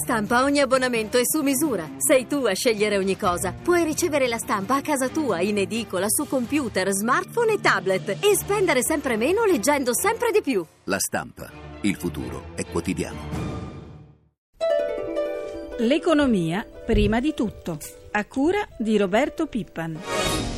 Stampa ogni abbonamento è su misura. Sei tu a scegliere ogni cosa. Puoi ricevere la stampa a casa tua, in edicola, su computer, smartphone e tablet e spendere sempre meno leggendo sempre di più. La stampa. Il futuro è quotidiano. L'economia prima di tutto. A cura di Roberto Pippan.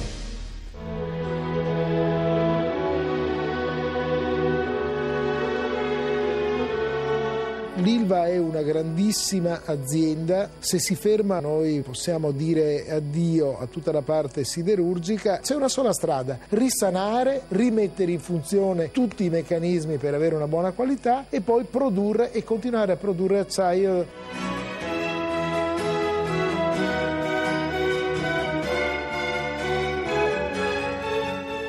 L'Ilva è una grandissima azienda, se si ferma noi possiamo dire addio a tutta la parte siderurgica, c'è una sola strada, risanare, rimettere in funzione tutti i meccanismi per avere una buona qualità e poi produrre e continuare a produrre acciaio.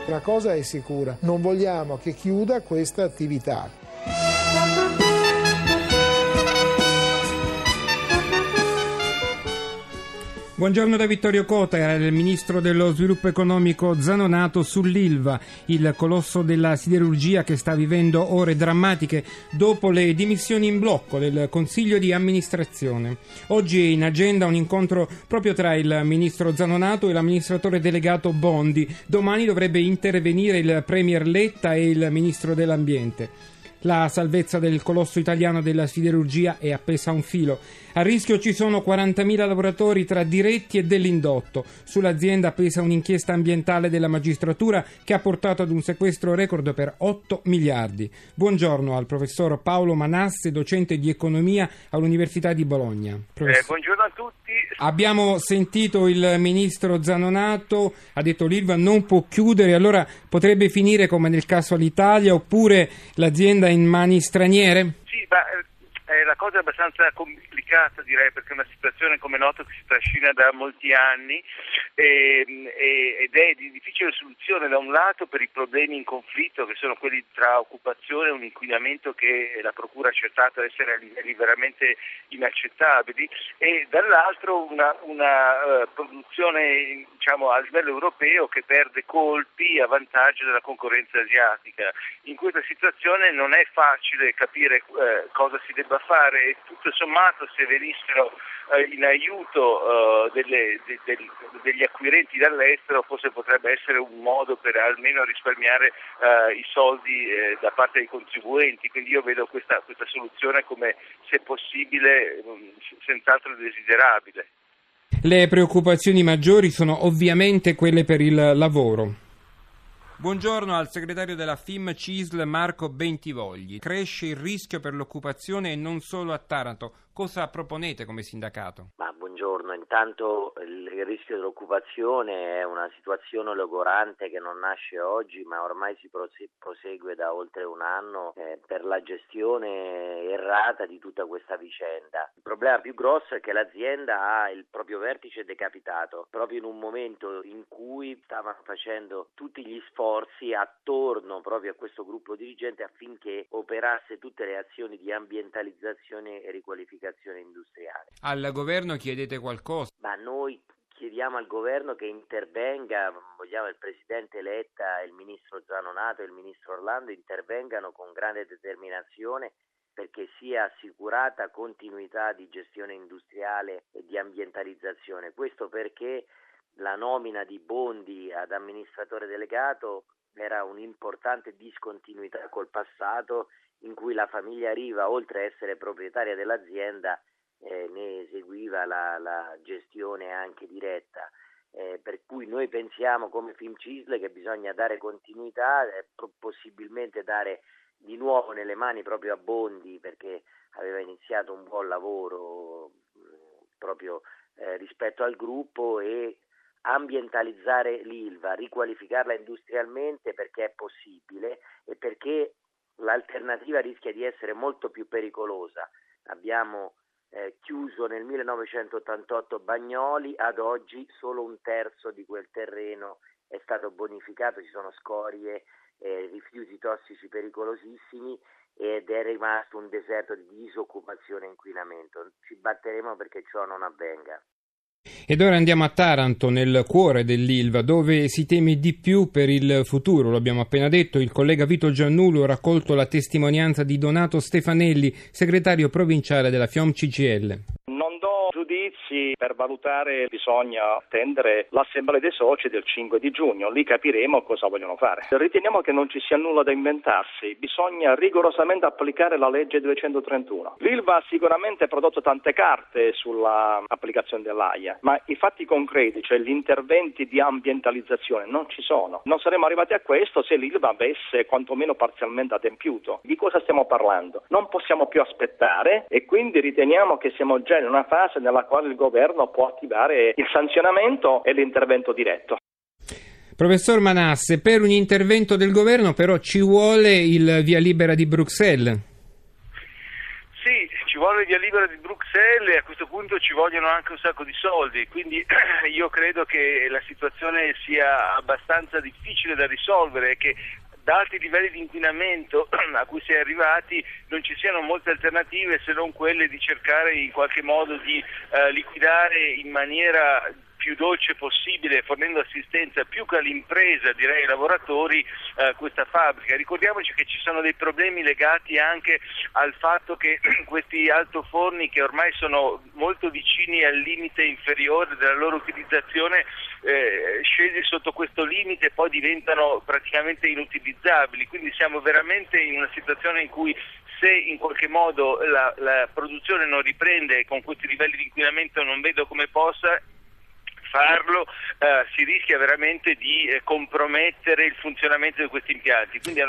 Una cosa è sicura, non vogliamo che chiuda questa attività. Buongiorno da Vittorio Cota, il ministro dello sviluppo economico Zanonato sull'Ilva, il colosso della siderurgia che sta vivendo ore drammatiche dopo le dimissioni in blocco del Consiglio di amministrazione. Oggi è in agenda un incontro proprio tra il ministro Zanonato e l'amministratore delegato Bondi. Domani dovrebbe intervenire il premier Letta e il ministro dell'ambiente. La salvezza del colosso italiano della siderurgia è appesa a un filo. A rischio ci sono 40.000 lavoratori tra diretti e dell'indotto. Sull'azienda pesa un'inchiesta ambientale della magistratura che ha portato ad un sequestro record per 8 miliardi. Buongiorno al professor Paolo Manasse, docente di economia all'Università di Bologna. Eh, buongiorno a tutti. Abbiamo sentito il ministro Zanonato, ha detto l'Ilva non può chiudere, allora potrebbe finire come nel caso all'Italia oppure l'azienda in mani straniere? Sì, ma eh, la cosa è abbastanza complicata direi perché è una situazione come noto che si trascina da molti anni e, e, ed è di difficile soluzione da un lato per i problemi in conflitto che sono quelli tra occupazione e un inquinamento che la Procura ha accertato essere a livelli veramente inaccettabili e dall'altro una, una uh, produzione diciamo, a livello europeo che perde colpi a vantaggio della concorrenza asiatica. In questa situazione non è facile capire uh, cosa si debba fare e tutto sommato se venissero eh, in aiuto eh, delle, de, de, degli acquirenti dall'estero forse potrebbe essere un modo per almeno risparmiare eh, i soldi da parte dei contribuenti, quindi io vedo questa, questa soluzione come se possibile mh, senz'altro desiderabile. Le preoccupazioni maggiori sono ovviamente quelle per il lavoro. Buongiorno al segretario della FIM CISL Marco Bentivogli. Cresce il rischio per l'occupazione e non solo a Taranto. Cosa proponete come sindacato? Ma buongiorno, intanto il rischio dell'occupazione è una situazione logorante che non nasce oggi ma ormai si prosegue da oltre un anno eh, per la gestione errata di tutta questa vicenda. Il problema più grosso è che l'azienda ha il proprio vertice decapitato proprio in un momento in cui stavano facendo tutti gli sforzi attorno proprio a questo gruppo dirigente affinché operasse tutte le azioni di ambientalizzazione e riqualificazione industriale. Al governo chiedete qualcosa? Ma noi chiediamo al governo che intervenga, vogliamo il presidente Letta, il ministro Zanonato e il ministro Orlando intervengano con grande determinazione perché sia assicurata continuità di gestione industriale e di ambientalizzazione. Questo perché la nomina di Bondi ad amministratore delegato era un'importante discontinuità col passato in cui la famiglia Riva, oltre a essere proprietaria dell'azienda, eh, ne eseguiva la, la, gestione anche diretta. Eh, per cui noi pensiamo come Film Cisle che bisogna dare continuità, eh, possibilmente dare di nuovo nelle mani proprio a Bondi perché aveva iniziato un buon lavoro mh, proprio eh, rispetto al gruppo e ambientalizzare l'Ilva, riqualificarla industrialmente perché è possibile e perché l'alternativa rischia di essere molto più pericolosa. Abbiamo eh, chiuso nel 1988 Bagnoli, ad oggi solo un terzo di quel terreno è stato bonificato, ci sono scorie, eh, rifiuti tossici pericolosissimi ed è rimasto un deserto di disoccupazione e inquinamento. Ci batteremo perché ciò non avvenga. Ed ora andiamo a Taranto, nel cuore dell'Ilva, dove si teme di più per il futuro. Lo abbiamo appena detto, il collega Vito Giannulo ha raccolto la testimonianza di Donato Stefanelli, segretario provinciale della FIOM CGL giudizi per valutare bisogna attendere l'assemblea dei soci del 5 di giugno, lì capiremo cosa vogliono fare. Riteniamo che non ci sia nulla da inventarsi, bisogna rigorosamente applicare la legge 231. L'ILVA ha sicuramente prodotto tante carte sull'applicazione dell'AIA, ma i fatti concreti, cioè gli interventi di ambientalizzazione, non ci sono. Non saremmo arrivati a questo se l'ILVA avesse quantomeno parzialmente adempiuto. Di cosa stiamo parlando? Non possiamo più aspettare e quindi riteniamo che siamo già in una fase nella quale il governo può attivare il sanzionamento e l'intervento diretto. Professor Manasse, per un intervento del governo però ci vuole il via libera di Bruxelles. Sì, ci vuole il via libera di Bruxelles e a questo punto ci vogliono anche un sacco di soldi, quindi io credo che la situazione sia abbastanza difficile da risolvere e che da alti livelli di inquinamento a cui si è arrivati non ci siano molte alternative se non quelle di cercare in qualche modo di eh, liquidare in maniera più dolce possibile, fornendo assistenza più che all'impresa, direi ai lavoratori, eh, questa fabbrica. Ricordiamoci che ci sono dei problemi legati anche al fatto che questi altoforni che ormai sono molto vicini al limite inferiore della loro utilizzazione, eh, scesi sotto questo limite poi diventano praticamente inutilizzabili, quindi siamo veramente in una situazione in cui se in qualche modo la, la produzione non riprende con questi livelli di inquinamento non vedo come possa farlo eh, si rischia veramente di eh, compromettere il funzionamento di questi impianti. Quindi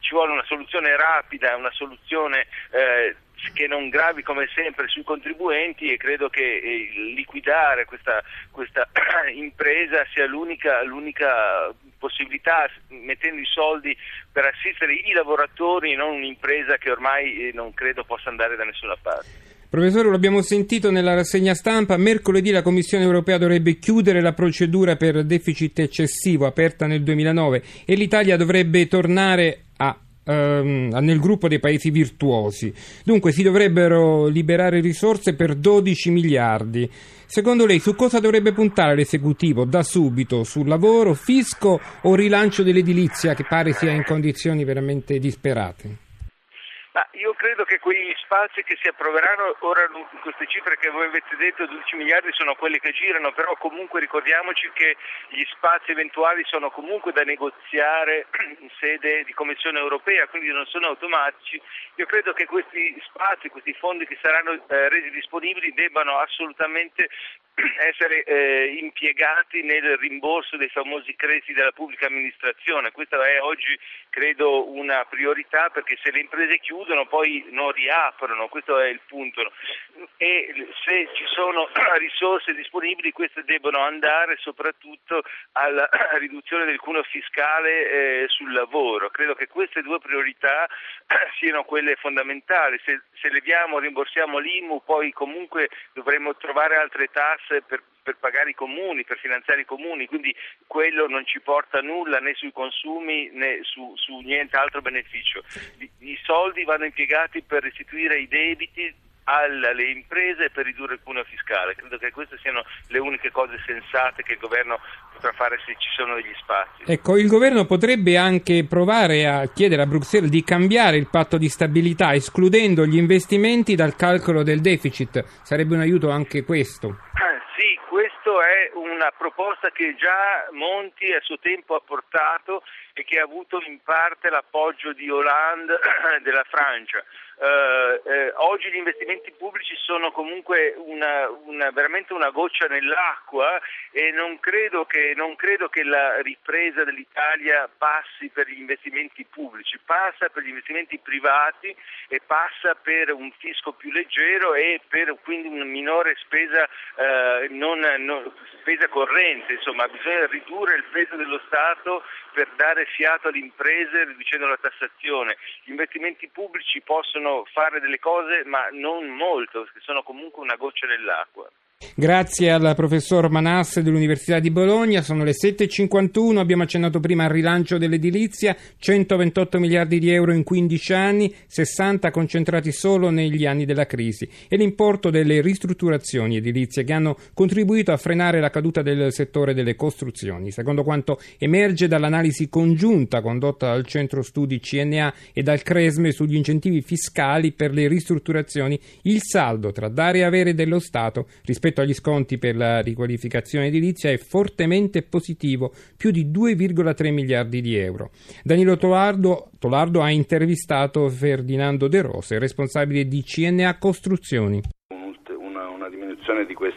ci vuole una soluzione rapida, una soluzione eh, che non gravi come sempre sui contribuenti e credo che eh, liquidare questa, questa impresa sia l'unica, l'unica, possibilità, mettendo i soldi per assistere i lavoratori, non un'impresa che ormai eh, non credo possa andare da nessuna parte. Professore, l'abbiamo sentito nella rassegna stampa, mercoledì la Commissione europea dovrebbe chiudere la procedura per deficit eccessivo aperta nel 2009 e l'Italia dovrebbe tornare a, ehm, nel gruppo dei paesi virtuosi. Dunque si dovrebbero liberare risorse per 12 miliardi. Secondo lei su cosa dovrebbe puntare l'esecutivo da subito? Sul lavoro, fisco o rilancio dell'edilizia che pare sia in condizioni veramente disperate? Io credo che quegli spazi che si approveranno, ora queste cifre che voi avete detto, 12 miliardi, sono quelle che girano, però comunque ricordiamoci che gli spazi eventuali sono comunque da negoziare in sede di Commissione europea, quindi non sono automatici. Io credo che questi spazi, questi fondi che saranno eh, resi disponibili debbano assolutamente essere eh, impiegati nel rimborso dei famosi crediti della pubblica amministrazione. Questa è oggi credo una priorità perché se le imprese chiudono poi non riaprono, questo è il punto. E se ci sono risorse disponibili queste debbono andare soprattutto alla riduzione del cuneo fiscale eh, sul lavoro. Credo che queste due priorità siano quelle fondamentali. Se, se leviamo, rimborsiamo l'IMU, poi comunque dovremo trovare altre tasse tasse per, per, pagare i comuni, per finanziare i comuni, quindi quello non ci porta nulla né sui consumi né su, su niente altro beneficio. I, I soldi vanno impiegati per restituire i debiti alle imprese per ridurre il cuneo fiscale. Credo che queste siano le uniche cose sensate che il governo potrà fare se ci sono degli spazi. Ecco, il governo potrebbe anche provare a chiedere a Bruxelles di cambiare il patto di stabilità, escludendo gli investimenti dal calcolo del deficit. Sarebbe un aiuto anche questo è una proposta che già Monti a suo tempo ha portato e che ha avuto in parte l'appoggio di Hollande della Francia. Uh, eh, oggi gli investimenti pubblici sono comunque una, una, veramente una goccia nell'acqua e non credo, che, non credo, che, la ripresa dell'Italia passi per gli investimenti pubblici, passa per gli investimenti privati e passa per un fisco più leggero e per quindi una minore spesa, uh, non, non, spesa corrente, insomma bisogna ridurre il peso dello Stato per dare fiato alle imprese riducendo la tassazione. Gli investimenti pubblici possono fare delle cose ma non molto, perché sono comunque una goccia nell'acqua. Grazie al professor Manasse dell'Università di Bologna, sono le 7.51, abbiamo accennato prima al rilancio dell'edilizia, 128 miliardi di euro in 15 anni, 60 concentrati solo negli anni della crisi. E l'importo delle ristrutturazioni edilizie che hanno contribuito a frenare la caduta del settore delle costruzioni. Secondo quanto emerge dall'analisi congiunta condotta dal Centro Studi CNA e dal Cresme sugli incentivi fiscali per le ristrutturazioni, il saldo tra dare e avere dello Stato rispetto rispetto agli sconti per la riqualificazione edilizia è fortemente positivo, più di 2,3 miliardi di euro. Danilo Tolardo, Tolardo ha intervistato Ferdinando De Rose, responsabile di CNA Costruzioni. Una, una diminuzione di questi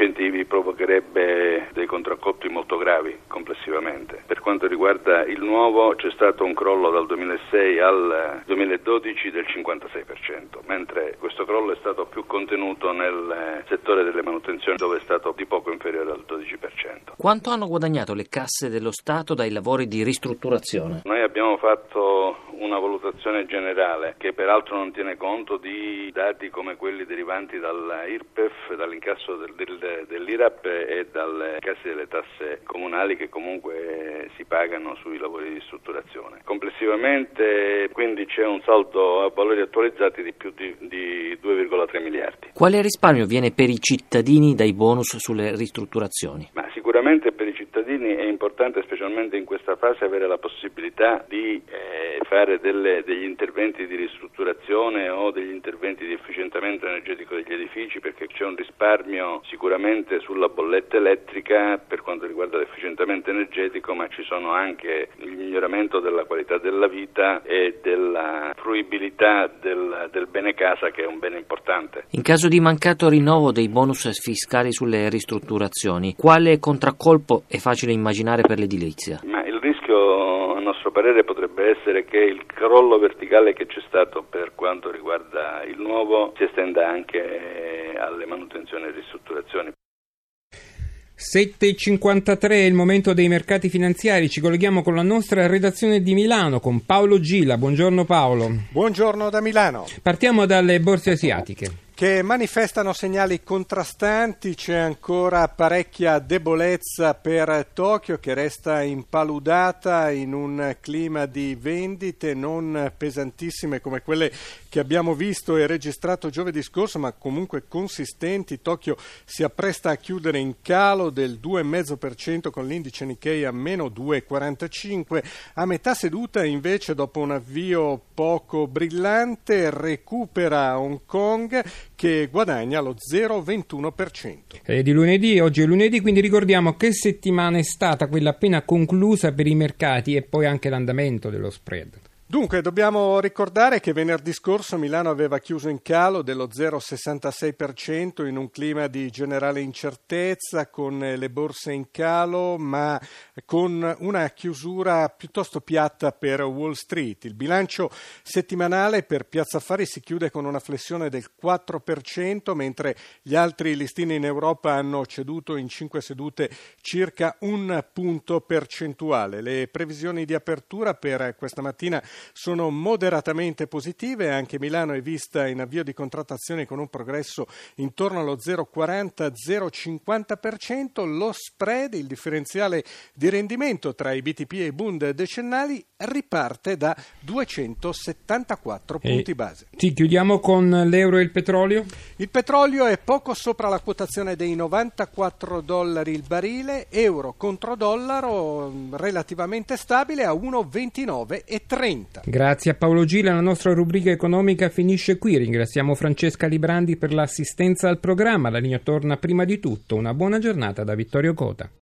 incentivi provocherebbe dei contraccolpi molto gravi complessivamente. Per quanto riguarda il nuovo c'è stato un crollo dal 2006 al 2012 del 56%, mentre questo crollo è stato più contenuto nel settore delle manutenzioni dove è stato di poco inferiore al 12%. Quanto hanno guadagnato le casse dello Stato dai lavori di ristrutturazione? Noi abbiamo fatto valutazione generale che peraltro non tiene conto di dati come quelli derivanti dall'IRPEF, dall'incasso del, del, dell'IRAP e dalle casse delle tasse comunali che comunque si pagano sui lavori di ristrutturazione. Complessivamente quindi c'è un saldo a valori attualizzati di più di, di 2,3 miliardi. Quale risparmio viene per i cittadini dai bonus sulle ristrutturazioni? Ma sicuramente per i cittadini è importante, specialmente in questa fase, avere la possibilità di eh, fare delle, degli interventi di ristrutturazione o degli interventi di efficientamento energetico degli edifici perché c'è un risparmio sicuramente sulla bolletta elettrica per quanto riguarda l'efficientamento energetico, ma ci sono anche il miglioramento della qualità della vita e della fruibilità del, del bene casa che è un bene importante. In caso di mancato rinnovo dei bonus fiscali sulle ristrutturazioni, quale contraccolpo è facile immaginare per l'edilizia? Ma il rischio, a nostro parere, potrebbe essere che il crollo verticale che c'è stato per quanto riguarda il nuovo si estenda anche alle manutenzioni e ristrutturazioni. 7.53 è il momento dei mercati finanziari, ci colleghiamo con la nostra redazione di Milano con Paolo Gila. Buongiorno Paolo. Buongiorno da Milano. Partiamo dalle borse asiatiche che manifestano segnali contrastanti, c'è ancora parecchia debolezza per Tokyo che resta impaludata in un clima di vendite non pesantissime come quelle che abbiamo visto e registrato giovedì scorso, ma comunque consistenti. Tokyo si appresta a chiudere in calo del 2,5% con l'indice Nikkei a meno 2,45. A metà seduta invece, dopo un avvio poco brillante, recupera Hong Kong che guadagna lo 0,21%. È di lunedì, oggi è lunedì, quindi ricordiamo che settimana è stata quella appena conclusa per i mercati e poi anche l'andamento dello spread. Dunque, dobbiamo ricordare che venerdì scorso Milano aveva chiuso in calo dello 0,66% in un clima di generale incertezza, con le borse in calo, ma con una chiusura piuttosto piatta per Wall Street. Il bilancio settimanale per Piazza Affari si chiude con una flessione del 4%, mentre gli altri listini in Europa hanno ceduto in 5 sedute circa un punto percentuale. Le previsioni di apertura per questa mattina sono moderatamente positive, anche Milano è vista in avvio di contrattazione con un progresso intorno allo 0,40-0,50%, lo spread, il differenziale di rendimento tra i BTP e i Bund decennali riparte da 274 e punti base. Ti chiudiamo con l'euro e il petrolio? Il petrolio è poco sopra la quotazione dei 94 dollari il barile, euro contro dollaro relativamente stabile a 1,29,30. Grazie a Paolo Gila, la nostra rubrica economica finisce qui. Ringraziamo Francesca Librandi per l'assistenza al programma. La linea torna prima di tutto. Una buona giornata da Vittorio Cota.